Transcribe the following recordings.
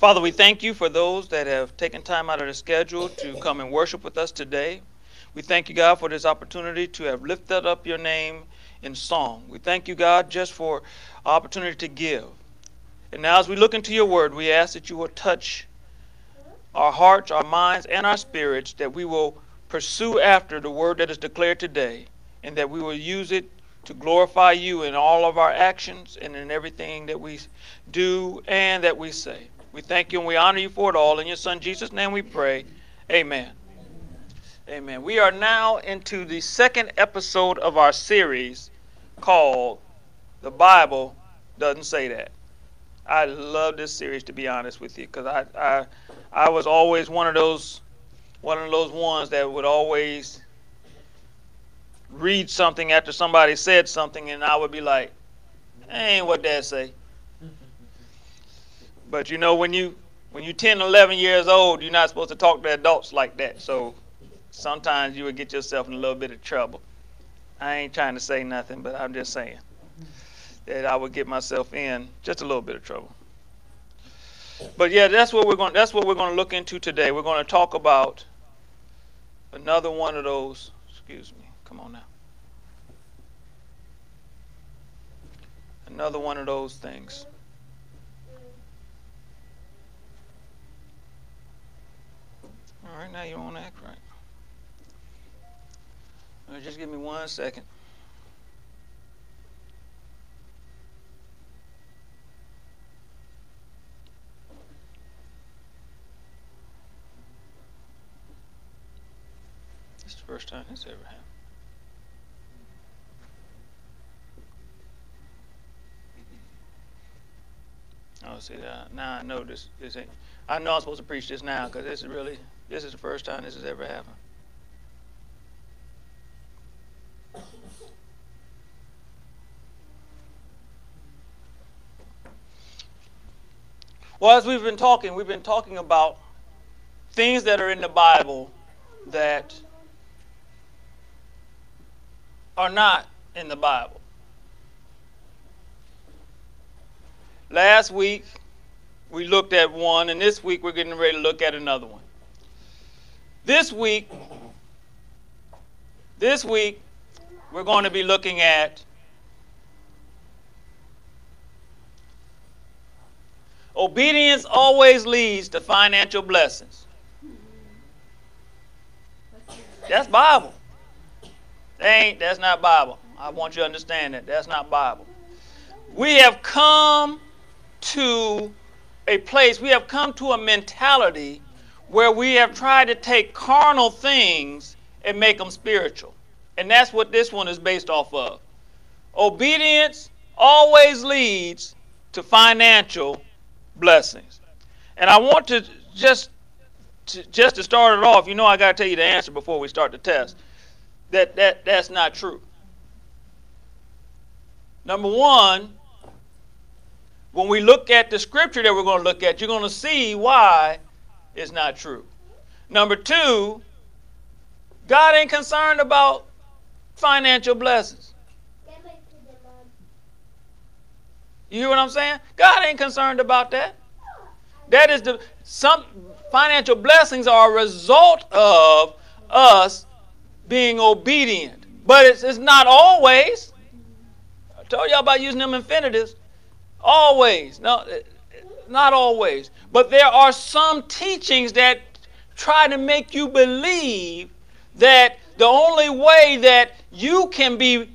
Father, we thank you for those that have taken time out of their schedule to come and worship with us today. We thank you, God, for this opportunity to have lifted up your name in song. We thank you, God, just for opportunity to give. And now, as we look into your word, we ask that you will touch our hearts, our minds, and our spirits, that we will pursue after the word that is declared today, and that we will use it to glorify you in all of our actions and in everything that we do and that we say. We thank you and we honor you for it all. In your Son Jesus' name we pray. Amen. Amen. We are now into the second episode of our series called The Bible Doesn't Say That. I love this series to be honest with you because I, I I was always one of those one of those ones that would always read something after somebody said something and I would be like, ain't what that say. But you know, when you when you're 10, 11 years old, you're not supposed to talk to adults like that. So sometimes you would get yourself in a little bit of trouble. I ain't trying to say nothing, but I'm just saying that I would get myself in just a little bit of trouble. But yeah, that's what we're going. That's what we're going to look into today. We're going to talk about another one of those. Excuse me. Come on now. Another one of those things. All right, now you don't act right. All right, just give me one second. This is the first time this ever happened. Oh, see, uh, now I know this. This ain't. I know I'm supposed to preach this now because this is really. This is the first time this has ever happened. Well, as we've been talking, we've been talking about things that are in the Bible that are not in the Bible. Last week, we looked at one, and this week we're getting ready to look at another one. This week, this week, we're going to be looking at obedience always leads to financial blessings. That's Bible. That ain't that's not Bible. I want you to understand that. That's not Bible. We have come to a place, we have come to a mentality where we have tried to take carnal things and make them spiritual. And that's what this one is based off of. Obedience always leads to financial blessings. And I want to just to, just to start it off, you know I got to tell you the answer before we start the test. That that that's not true. Number 1, when we look at the scripture that we're going to look at, you're going to see why it's not true. Number two, God ain't concerned about financial blessings. You hear what I'm saying? God ain't concerned about that. That is the some financial blessings are a result of us being obedient. But it's, it's not always. I told y'all about using them infinitives. Always. No, not always. But there are some teachings that try to make you believe that the only way that you can be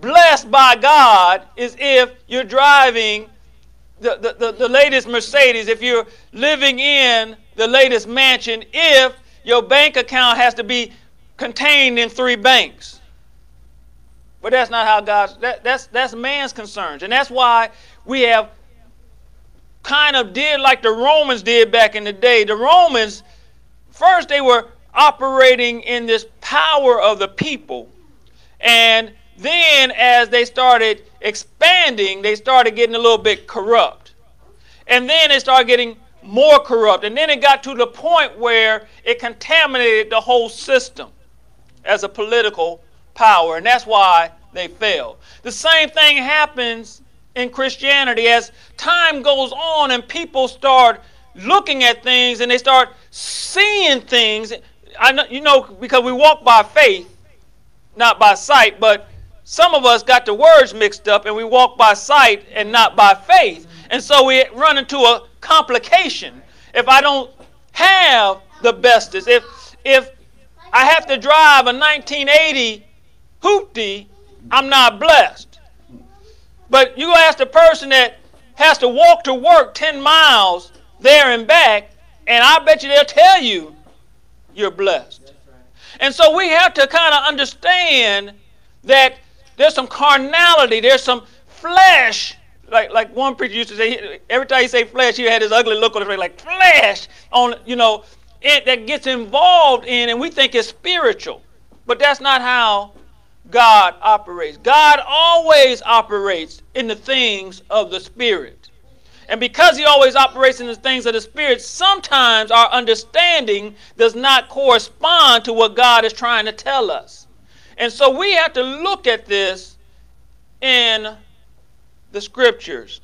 blessed by God is if you're driving the, the, the, the, latest Mercedes, if you're living in the latest mansion, if your bank account has to be contained in three banks. But that's not how God's that, that's that's man's concerns. And that's why we have kind of did like the Romans did back in the day. The Romans, first, they were operating in this power of the people. And then, as they started expanding, they started getting a little bit corrupt. And then they started getting more corrupt. And then it got to the point where it contaminated the whole system as a political power. And that's why they fell. The same thing happens in Christianity as time goes on and people start looking at things and they start seeing things. I know, you know, because we walk by faith, not by sight, but some of us got the words mixed up and we walk by sight and not by faith. And so we run into a complication. If I don't have the bestest, if if I have to drive a 1980 hoopty, I'm not blessed. But you ask the person that has to walk to work 10 miles there and back, and I bet you they'll tell you you're blessed. And so we have to kind of understand that there's some carnality, there's some flesh. Like, like one preacher used to say, every time he say flesh, he had this ugly look on his face, like flesh on, you know, it, that gets involved in, and we think it's spiritual. But that's not how God operates. God always operates in the things of the Spirit. And because He always operates in the things of the Spirit, sometimes our understanding does not correspond to what God is trying to tell us. And so we have to look at this in the Scriptures.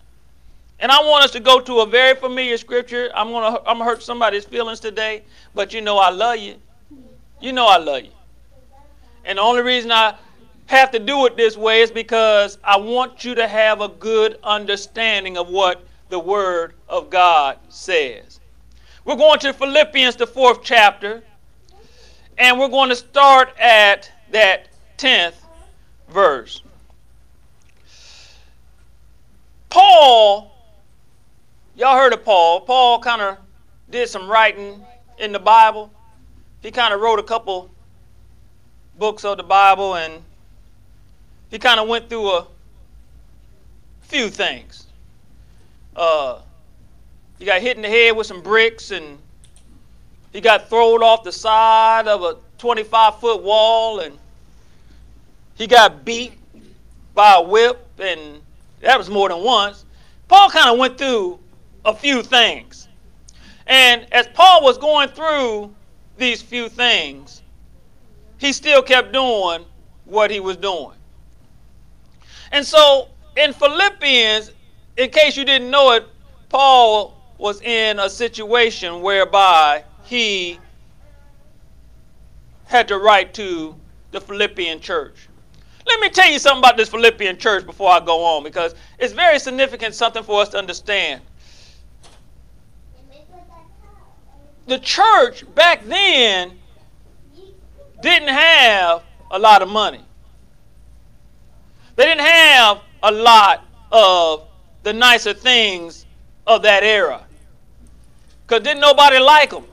And I want us to go to a very familiar scripture. I'm gonna I'm gonna hurt somebody's feelings today, but you know I love you. You know I love you. And the only reason I have to do it this way is because I want you to have a good understanding of what the Word of God says. We're going to Philippians, the fourth chapter, and we're going to start at that 10th verse. Paul, y'all heard of Paul. Paul kind of did some writing in the Bible. He kind of wrote a couple books of the Bible and he kind of went through a few things. Uh, he got hit in the head with some bricks, and he got thrown off the side of a 25 foot wall, and he got beat by a whip, and that was more than once. Paul kind of went through a few things. And as Paul was going through these few things, he still kept doing what he was doing. And so in Philippians, in case you didn't know it, Paul was in a situation whereby he had to write to the Philippian church. Let me tell you something about this Philippian church before I go on because it's very significant, something for us to understand. The church back then didn't have a lot of money. They didn't have a lot of the nicer things of that era. Because didn't nobody like them.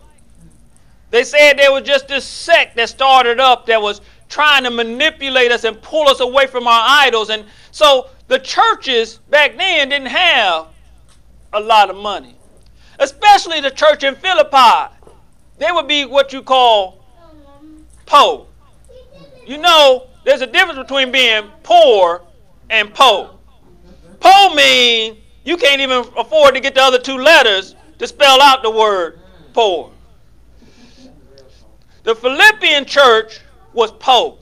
They said there was just this sect that started up that was trying to manipulate us and pull us away from our idols. And so the churches back then didn't have a lot of money, especially the church in Philippi. They would be what you call poor. You know, there's a difference between being poor and po. Po means you can't even afford to get the other two letters to spell out the word poor. The Philippian church was po.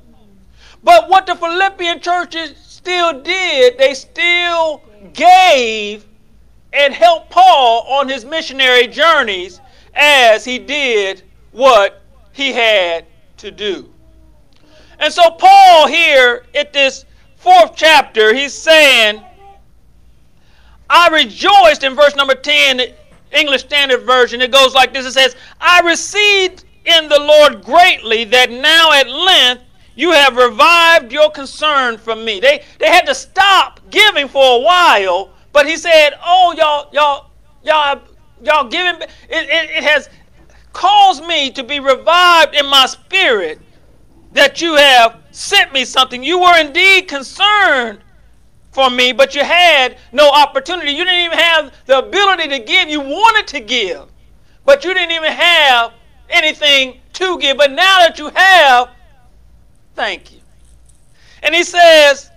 But what the Philippian churches still did, they still gave and helped Paul on his missionary journeys as he did what he had to do. And so, Paul, here at this fourth chapter, he's saying, I rejoiced in verse number 10, English Standard Version. It goes like this It says, I received in the Lord greatly that now at length you have revived your concern for me. They, they had to stop giving for a while, but he said, Oh, y'all, y'all, y'all, y'all giving. It, it, it has caused me to be revived in my spirit that you have sent me something. You were indeed concerned for me, but you had no opportunity. You didn't even have the ability to give. You wanted to give, but you didn't even have anything to give. But now that you have, thank you. And he says,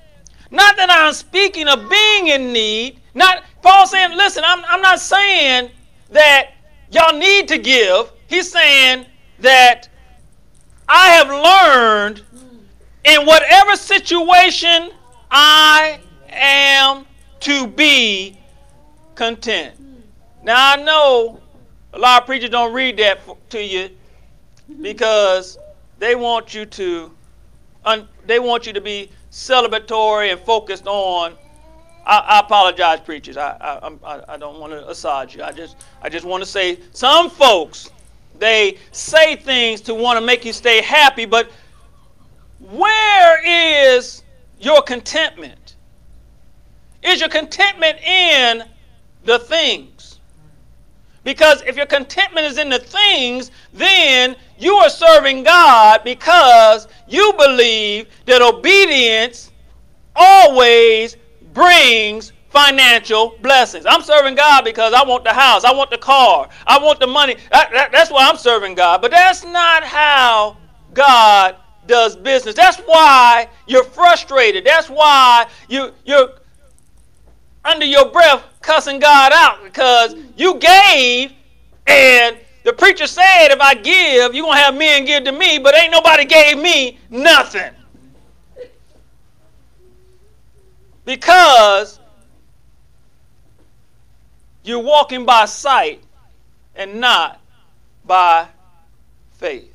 not that I'm speaking of being in need. Not Paul saying, listen, I'm, I'm not saying that y'all need to give. He's saying that I have learned in whatever situation I am to be content. Now I know A lot of preachers don't read that to you because they want you to un, they want you to be celebratory and focused on I, I apologize, preachers. I, I, I, don't want to assault you. I just, I just want to say some folks, they say things to want to make you stay happy, but where is your contentment? Is your contentment in the things? Because if your contentment is in the things, then you are serving God because you believe that obedience always brings financial blessings. I'm serving God because I want the house, I want the car, I want the money. That, that, that's why I'm serving God. But that's not how God does business. That's why you're frustrated. That's why you, you're under your breath cussing God out because you gave and the preacher said if I give, you're going to have men give to me, but ain't nobody gave me nothing. Because you're walking by sight and not by faith.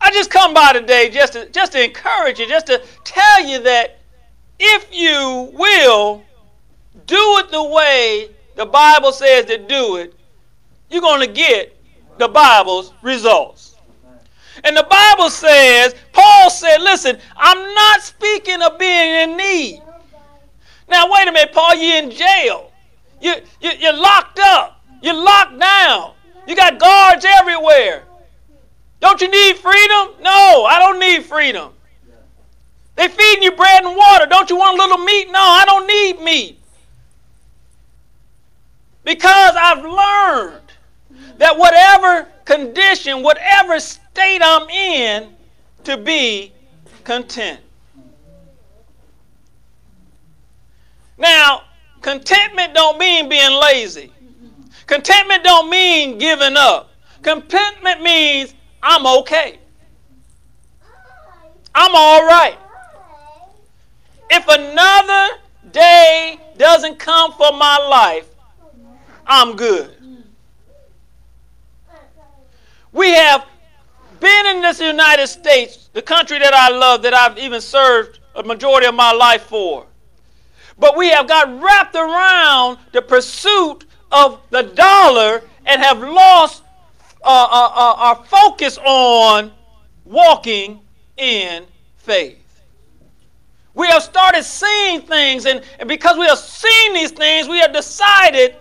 I just come by today just to, just to encourage you, just to tell you that if you will do it the way the Bible says to do it, you're going to get the Bible's results. And the Bible says, Paul said, listen, I'm not speaking of being in need. Now, wait a minute, Paul, you're in jail. You, you, you're locked up. You're locked down. You got guards everywhere. Don't you need freedom? No, I don't need freedom. They're feeding you bread and water. Don't you want a little meat? No, I don't need meat. Because I've learned that whatever condition, whatever state I'm in, to be content. Now, contentment don't mean being lazy. Contentment don't mean giving up. Contentment means I'm okay. I'm all right. If another day doesn't come for my life, I'm good. We have been in this United States, the country that I love, that I've even served a majority of my life for. But we have got wrapped around the pursuit of the dollar and have lost uh, uh, uh, our focus on walking in faith. We have started seeing things, and, and because we have seen these things, we have decided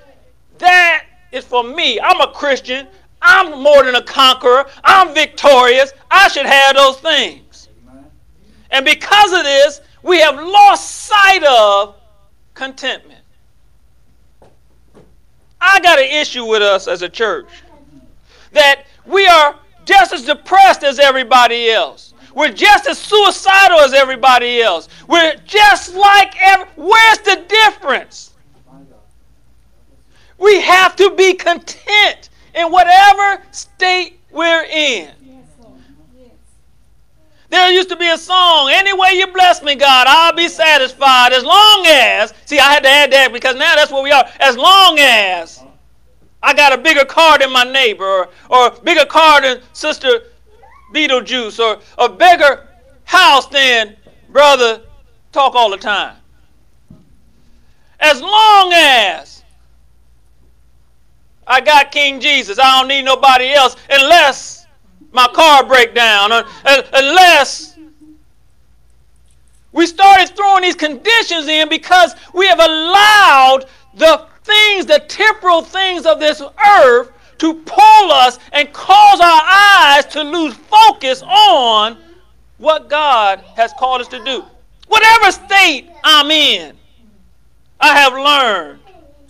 that is for me. I'm a Christian. I'm more than a conqueror. I'm victorious. I should have those things. And because of this, we have lost sight of contentment. I got an issue with us as a church that we are just as depressed as everybody else. We're just as suicidal as everybody else. We're just like every. Where's the difference? We have to be content in whatever state we're in. There used to be a song, Any way you bless me, God, I'll be satisfied as long as, see, I had to add that because now that's where we are, as long as I got a bigger car than my neighbor, or, or a bigger car than Sister Beetlejuice, or a bigger house than Brother Talk All the Time. As long as I got King Jesus. I don't need nobody else unless my car break down, uh, unless we started throwing these conditions in because we have allowed the things, the temporal things of this earth to pull us and cause our eyes to lose focus on what God has called us to do. Whatever state I'm in, I have learned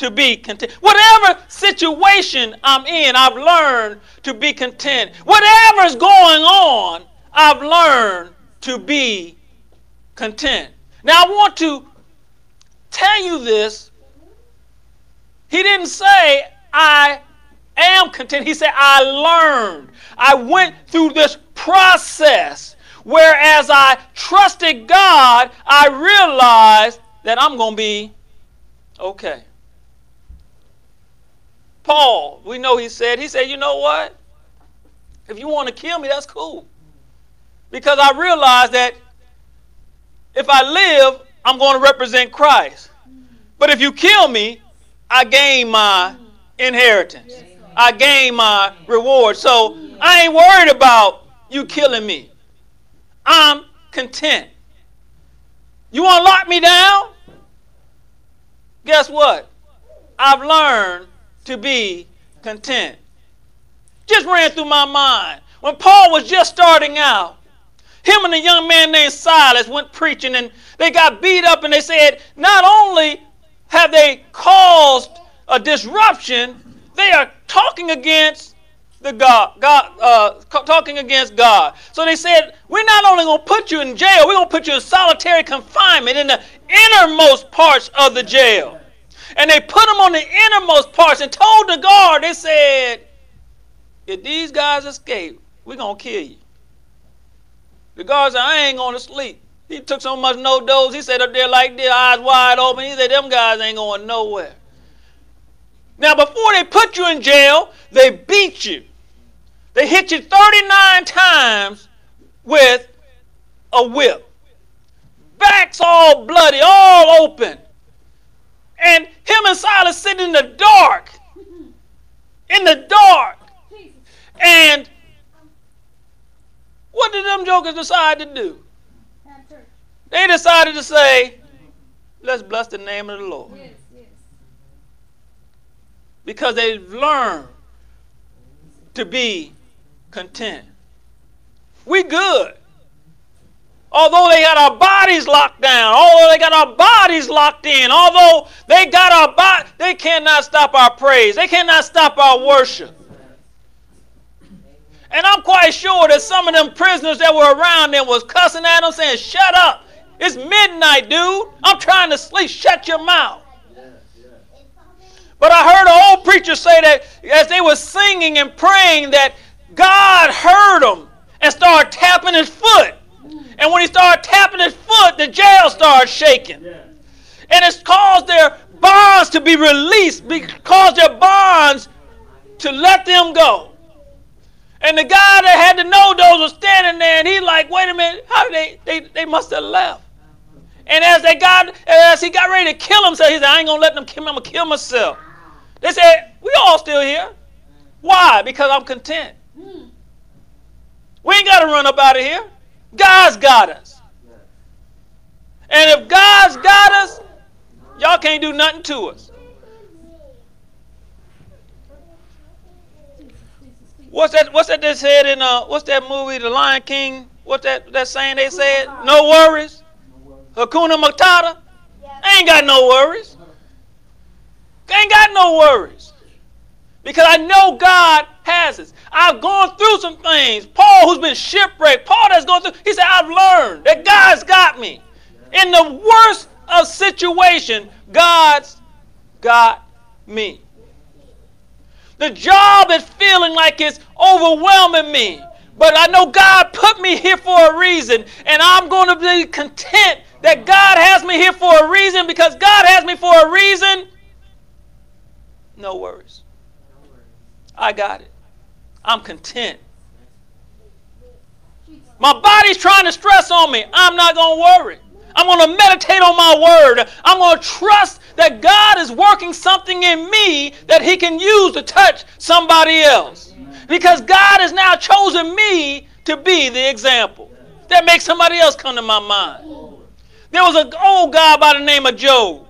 to be content. Whatever situation I'm in, I've learned to be content. Whatever's going on, I've learned to be content. Now, I want to tell you this. He didn't say, I am content. He said, I learned. I went through this process. Whereas I trusted God, I realized that I'm going to be okay. Paul, we know he said, he said, you know what? If you want to kill me, that's cool. Because I realize that if I live, I'm going to represent Christ. But if you kill me, I gain my inheritance. I gain my reward. So I ain't worried about you killing me. I'm content. You want to lock me down? Guess what? I've learned to be content. Just ran through my mind. When Paul was just starting out, him and a young man named Silas went preaching and they got beat up and they said, not only have they caused a disruption, they are talking against the God, God uh, talking against God. So they said, we're not only going to put you in jail, we're going to put you in solitary confinement in the innermost parts of the jail. And they put them on the innermost parts and told the guard, they said, if these guys escape, we're going to kill you. The guard said, I ain't going to sleep. He took so much NoDoz. He sat up there like this, eyes wide open. He said, them guys ain't going nowhere. Now, before they put you in jail, they beat you. They hit you 39 times with a whip. Backs all bloody, all open. Silas sitting in the dark. In the dark. And what did them jokers decide to do? They decided to say, let's bless the name of the Lord. Because they've learned to be content. We good. Although they got our bodies locked down, although they got our bodies locked in, although they got our body, they cannot stop our praise. They cannot stop our worship. And I'm quite sure that some of them prisoners that were around them was cussing at them, saying, Shut up. It's midnight, dude. I'm trying to sleep. Shut your mouth. But I heard an old preacher say that as they were singing and praying that God heard them and started tapping his foot. And when he started tapping his foot, the jail started shaking. And it's caused their bonds to be released, because their bonds to let them go. And the guy that had the NoDoz was standing there, and he like, wait a minute, how did they, they, they must have left. And as they got, as he got ready to kill himself, he said, I ain't gonna let them kill me, I'm gonna kill myself. They said, we all still here. Why? Because I'm content. Hmm. We ain't got to run up out of here. God's got us. And if God's got us, y'all can't do nothing to us. What's that? What's that? They said in uh, what's that movie, The Lion King? What's that? That saying they said? No worries. Hakuna Matata. ain't got no worries. ain't got no worries because I know God has us. I've gone through some things. Paul, who's been shipwrecked, Paul that's gone through, he said, I've learned that God's got me. In the worst of situation, God's got me. The job is feeling like it's overwhelming me. But I know God put me here for a reason, and I'm going to be content that God has me here for a reason because God has me for a reason. No worries. I got it. I'm content. My body's trying to stress on me. I'm not going to worry. I'm going to meditate on my word. I'm going to trust that God is working something in me that He can use to touch somebody else. Because God has now chosen me to be the example. That makes somebody else come to my mind. There was an old guy by the name of Job.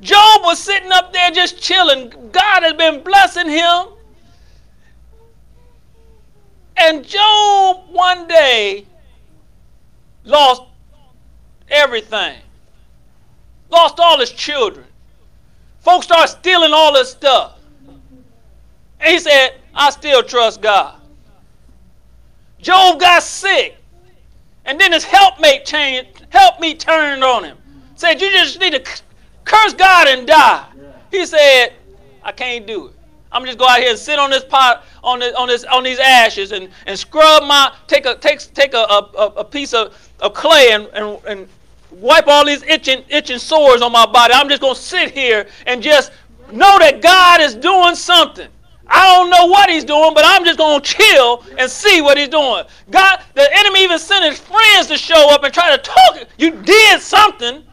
Job was sitting up there just chilling. God had been blessing him. And Job one day lost everything, lost all his children. Folks started stealing all his stuff. And he said, I still trust God. Job got sick. And then his helpmate changed, help me turned on him. Said, You just need to curse God and die. He said, I can't do it. I'm just go out here and sit on this pot, on this, on this, on these ashes, and, and scrub my take a take take a, a, a piece of, of clay and, and, and wipe all these itching itching sores on my body. I'm just gonna sit here and just know that God is doing something. I don't know what he's doing, but I'm just going to chill and see what he's doing. God, the enemy even sent his friends to show up and try to talk. You did something.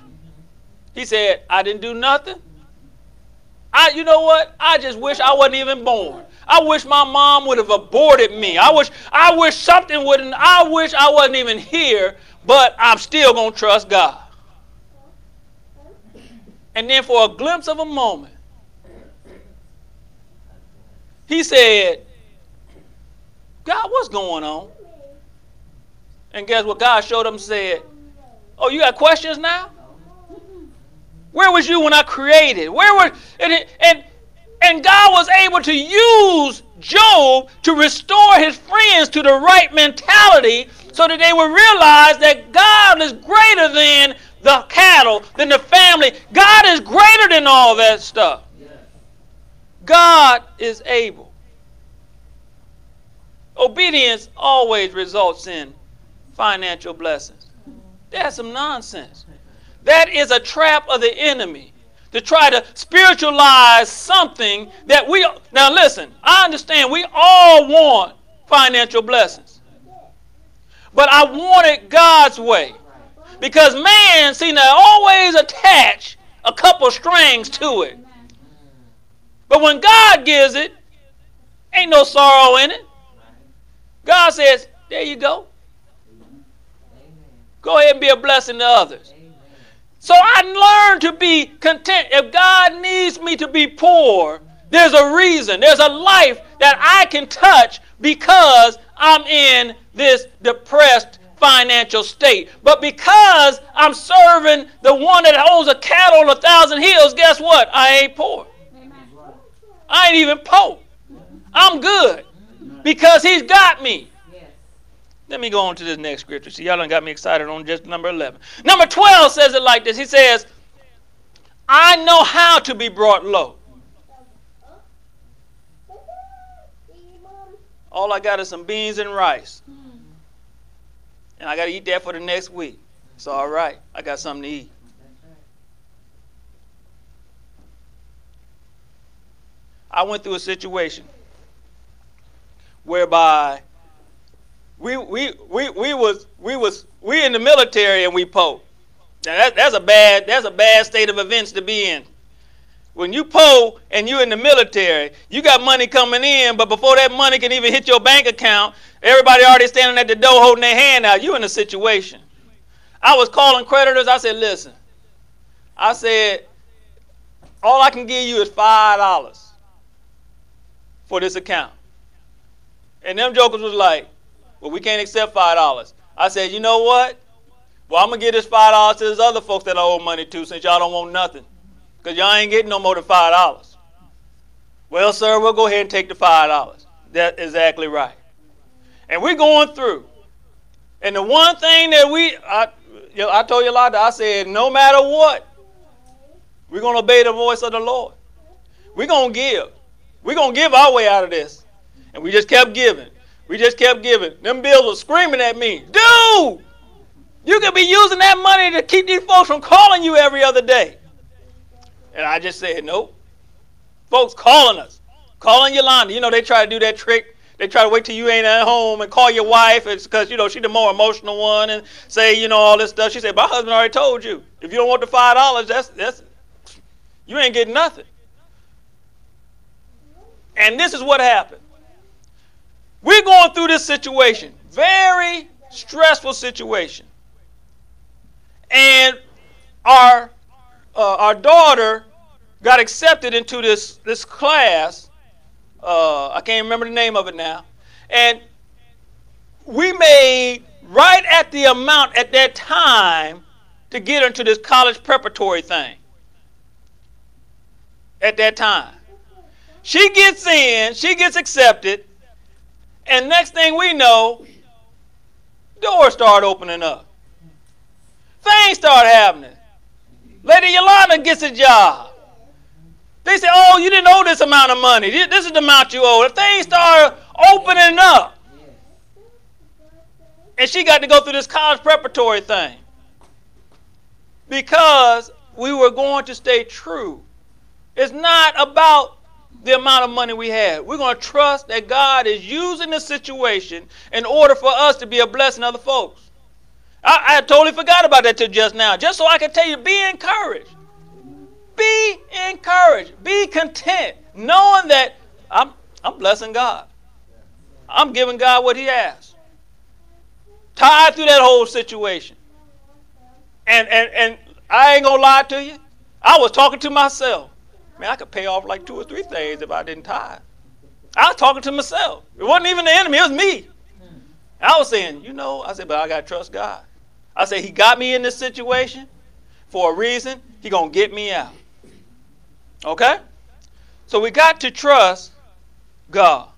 He said, I didn't do nothing. I, you know what? I just wish I wasn't even born. I wish my mom would have aborted me. I wish, I wish something wouldn't, I wish I wasn't even here, but I'm still going to trust God. And then for a glimpse of a moment, he said, God, what's going on? And guess what? God showed him and said, Oh, you got questions now? Where was you when I created? Where were and and and God was able to use Job to restore his friends to the right mentality so that they would realize that God is greater than the cattle, than the family. God is greater than all that stuff. God is able. Obedience always results in financial blessings. That's some nonsense. That is a trap of the enemy to try to spiritualize something that we. Now, listen, I understand we all want financial blessings. But I want it God's way. Because man seems to always attach a couple strings to it. But when God gives it, ain't no sorrow in it. God says, there you go. Go ahead and be a blessing to others. So I learned to be content. If God needs me to be poor, there's a reason. There's a life that I can touch because I'm in this depressed financial state. But because I'm serving the one that owns a cattle on a thousand hills, guess what? I ain't poor. I ain't even poor. I'm good because he's got me. Let me go on to this next scripture. See, y'all done got me excited on just number 11. Number 12 says it like this. He says, I know how to be brought low. All I got is some beans and rice. And I got to eat that for the next week. It's all right. I got something to eat. I went through a situation whereby we we we we was we was we in the military and we poor. Now that, that's a bad that's a bad state of events to be in. When you poor and you in the military, you got money coming in, but before that money can even hit your bank account, everybody already standing at the door holding their hand out. You in a situation. I was calling creditors. I said, listen. I said, all I can give you is five dollars for this account. And them jokers was like, well, we can't accept five dollars. I said, you know what? Well, I'm gonna give this five dollars to those other folks that I owe money to since y'all don't want nothing. Because y'all ain't getting no more than five dollars. Well, sir, we'll go ahead and take the five dollars. That's exactly right. And we're going through. And the one thing that we I, you know, I told you a lot, I said, no matter what, we're gonna obey the voice of the Lord. We're gonna give. We're gonna give our way out of this. And we just kept giving. We just kept giving. Them bills were screaming at me, dude, you could be using that money to keep these folks from calling you every other day. And I just said, nope. Folks calling us, calling Yolanda. You know, they try to do that trick. They try to wait till you ain't at home and call your wife. It's because, you know, she's the more emotional one and say, you know, all this stuff. She said, my husband already told you. If you don't want the $5, that's, that's, you ain't getting nothing. And this is what happened. We're going through this situation, very stressful situation. And our uh, our daughter got accepted into this this class. Uh, I can't remember the name of it now. And we made right at the amount at that time to get into this college preparatory thing. At that time. She gets in, she gets accepted, and next thing we know, doors start opening up. Things start happening. Lady Yolanda gets a job. They say, oh, you didn't owe this amount of money. This is the amount you owe. Things start opening up. And she got to go through this college preparatory thing. Because we were going to stay true It's not about the amount of money we have. We're going to trust that God is using the situation in order for us to be a blessing to other folks. I, I totally forgot about that till just now. Just so I can tell you, be encouraged. Be encouraged. Be content, knowing that I'm, I'm blessing God. I'm giving God what He asks. Tied through that whole situation. And, and, and I ain't going to lie to you. I was talking to myself. Man, I could pay off like two or three things if I didn't tithe. I was talking to myself. It wasn't even the enemy, it was me. I was saying, you know, I said, but I got to trust God. I said, He got me in this situation for a reason. He going to get me out. Okay? So we got to trust God.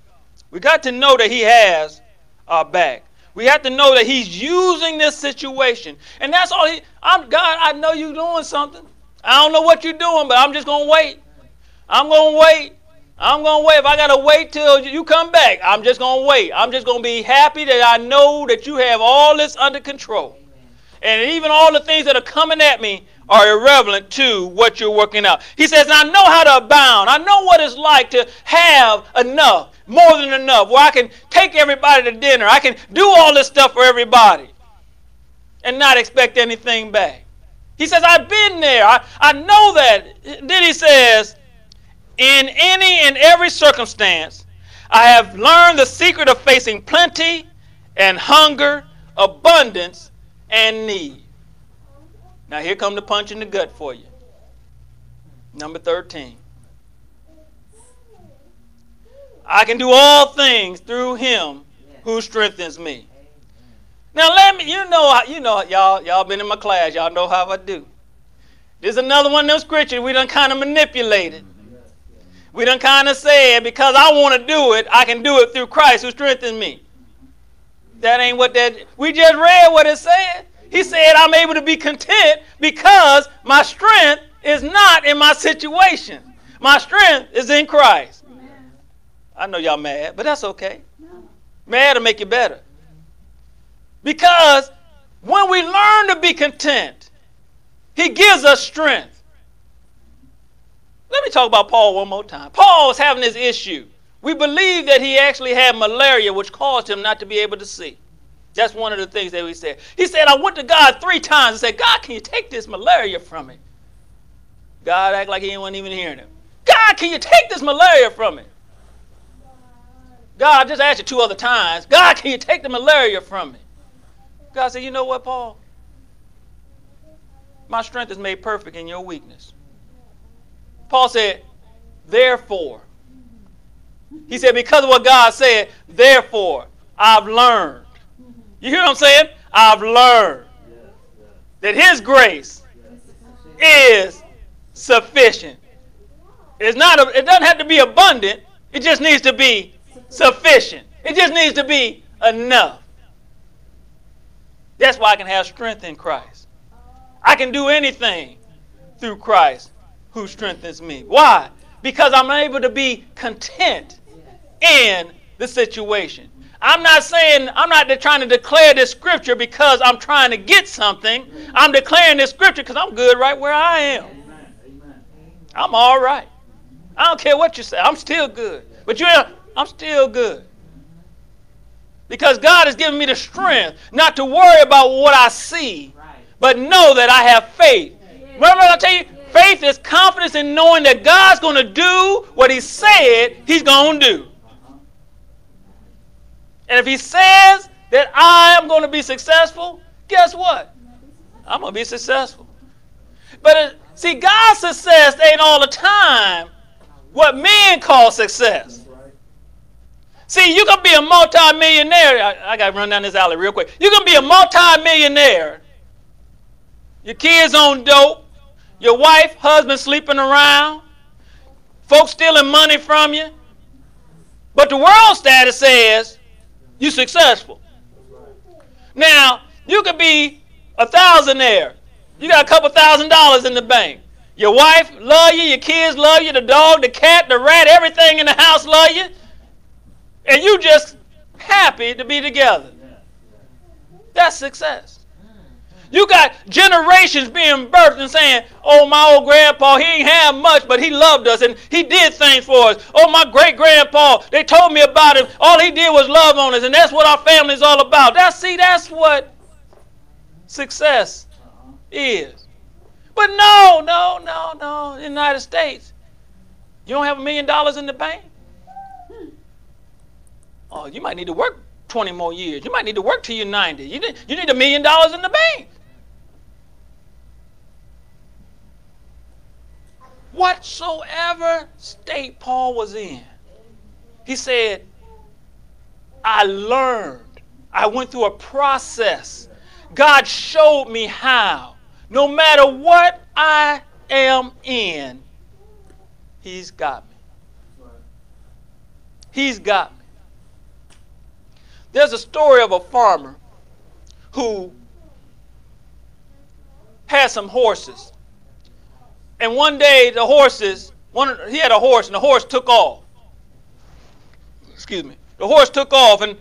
We got to know that He has our back. We have to know that He's using this situation. And that's all He, I'm God, I know you're doing something. I don't know what you're doing, but I'm just going to wait. I'm going to wait. I'm going to wait. If I got to wait till you come back, I'm just going to wait. I'm just going to be happy that I know that you have all this under control. And even all the things that are coming at me are irrelevant to what you're working out. He says, I know how to abound. I know what it's like to have enough, more than enough, where I can take everybody to dinner. I can do all this stuff for everybody and not expect anything back. He says, I've been there. I, I know that. Then he says, in any and every circumstance, I have learned the secret of facing plenty and hunger, abundance and need. Now here come the punch in the gut for you. Number 13. I can do all things through him who strengthens me. Now let me, you know, you know, y'all, y'all been in my class, y'all know how I do. There's another one of those scriptures we done kind of manipulated. We done kind of said, because I want to do it, I can do it through Christ who strengthens me. That ain't what that, we just read what it said. He said, I'm able to be content because my strength is not in my situation. My strength is in Christ. I know y'all mad, but that's okay. Mad to make you better. Because when we learn to be content, He gives us strength. Let me talk about Paul one more time. Paul was having this issue. We believe that he actually had malaria, which caused him not to be able to see. That's one of the things that we said. He said, I went to God three times and said, God, can you take this malaria from me? God act like he wasn't even hearing him. God, can you take this malaria from me? God, I just asked you two other times. God, can you take the malaria from me? God said, You know what, Paul? My strength is made perfect in your weakness. Paul said, Therefore, he said, Because of what God said, therefore, I've learned you hear what I'm saying? I've learned that His grace is sufficient. It's not. A, it doesn't have to be abundant. It just needs to be sufficient. It just needs to be enough. That's why I can have strength in Christ. I can do anything through Christ who strengthens me. Why? Because I'm able to be content in the situation. I'm not saying, I'm not trying to declare this scripture because I'm trying to get something. I'm declaring this scripture because I'm good right where I am. I'm all right. I don't care what you say. I'm still good. But you, I'm still good. Because God has given me the strength not to worry about what I see, but know that I have faith. Remember, I tell you, faith is confidence in knowing that God's going to do what He said He's going to do. And if he says that I am going to be successful, guess what? I'm going to be successful. But uh, see, God's success ain't all the time what men call success. See, you can be a multimillionaire. I, I got to run down this alley real quick. You can be a multimillionaire. Your kids on dope. Your wife, husband sleeping around. Folks stealing money from you. But the world status says you're successful. Now, you could be a thousandaire. You got a couple thousand dollars in the bank. Your wife love you, your kids love you, the dog, the cat, the rat, everything in the house love you. And you just happy to be together. That's success. You got generations being birthed and saying, Oh, my old grandpa, he ain't have much, but he loved us and he did things for us. Oh, my great grandpa, they told me about him. All he did was love on us, and that's what our family's all about. That's see, that's what success is. But no, no, no, no. In the United States, you don't have a million dollars in the bank. Oh, you might need to work 20 more years. You might need to work till you're 90. You need, you need a million dollars in the bank. Whatsoever state Paul was in, he said, I learned. I went through a process. God showed me how. No matter what I am in, He's got me. He's got me. There's a story of a farmer who had some horses. And one day the horses, one he had a horse and the horse took off. Excuse me. The horse took off and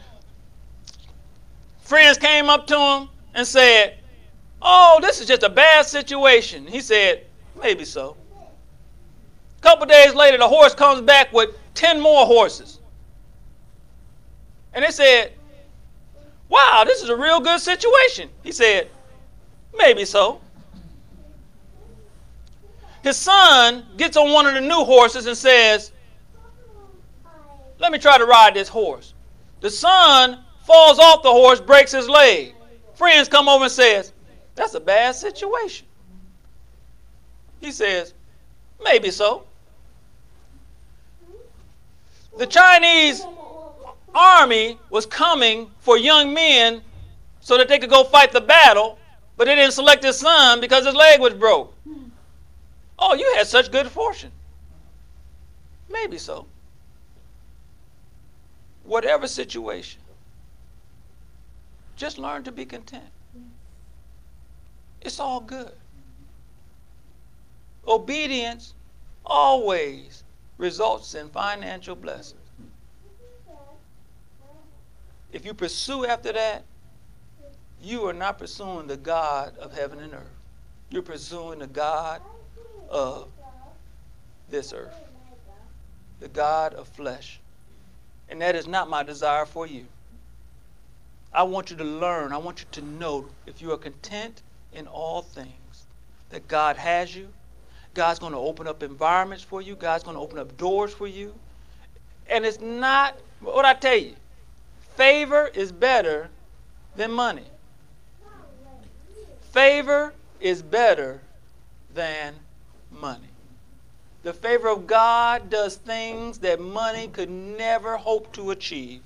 friends came up to him and said, "Oh, this is just a bad situation." He said, "Maybe so." A couple days later the horse comes back with 10 more horses. And they said, Wow, this is a real good situation. He said, Maybe so. His son gets on one of the new horses and says, Let me try to ride this horse. The son falls off the horse, breaks his leg. Friends come over and says, That's a bad situation. He says, Maybe so. The Chinese army was coming for young men so that they could go fight the battle, but they didn't select his son because his leg was broke. Oh, you had such good fortune. Maybe so. Whatever situation, just learn to be content. It's all good. Obedience always results in financial blessings. If you pursue after that, you are not pursuing the God of heaven and earth. You're pursuing the God of this earth, the God of flesh. And that is not my desire for you. I want you to learn, I want you to know if you are content in all things, that God has you. God's going to open up environments for you. God's going to open up doors for you. And it's not, what I tell you, favor is better than money. Favor is better than money. The favor of God does things that money could never hope to achieve.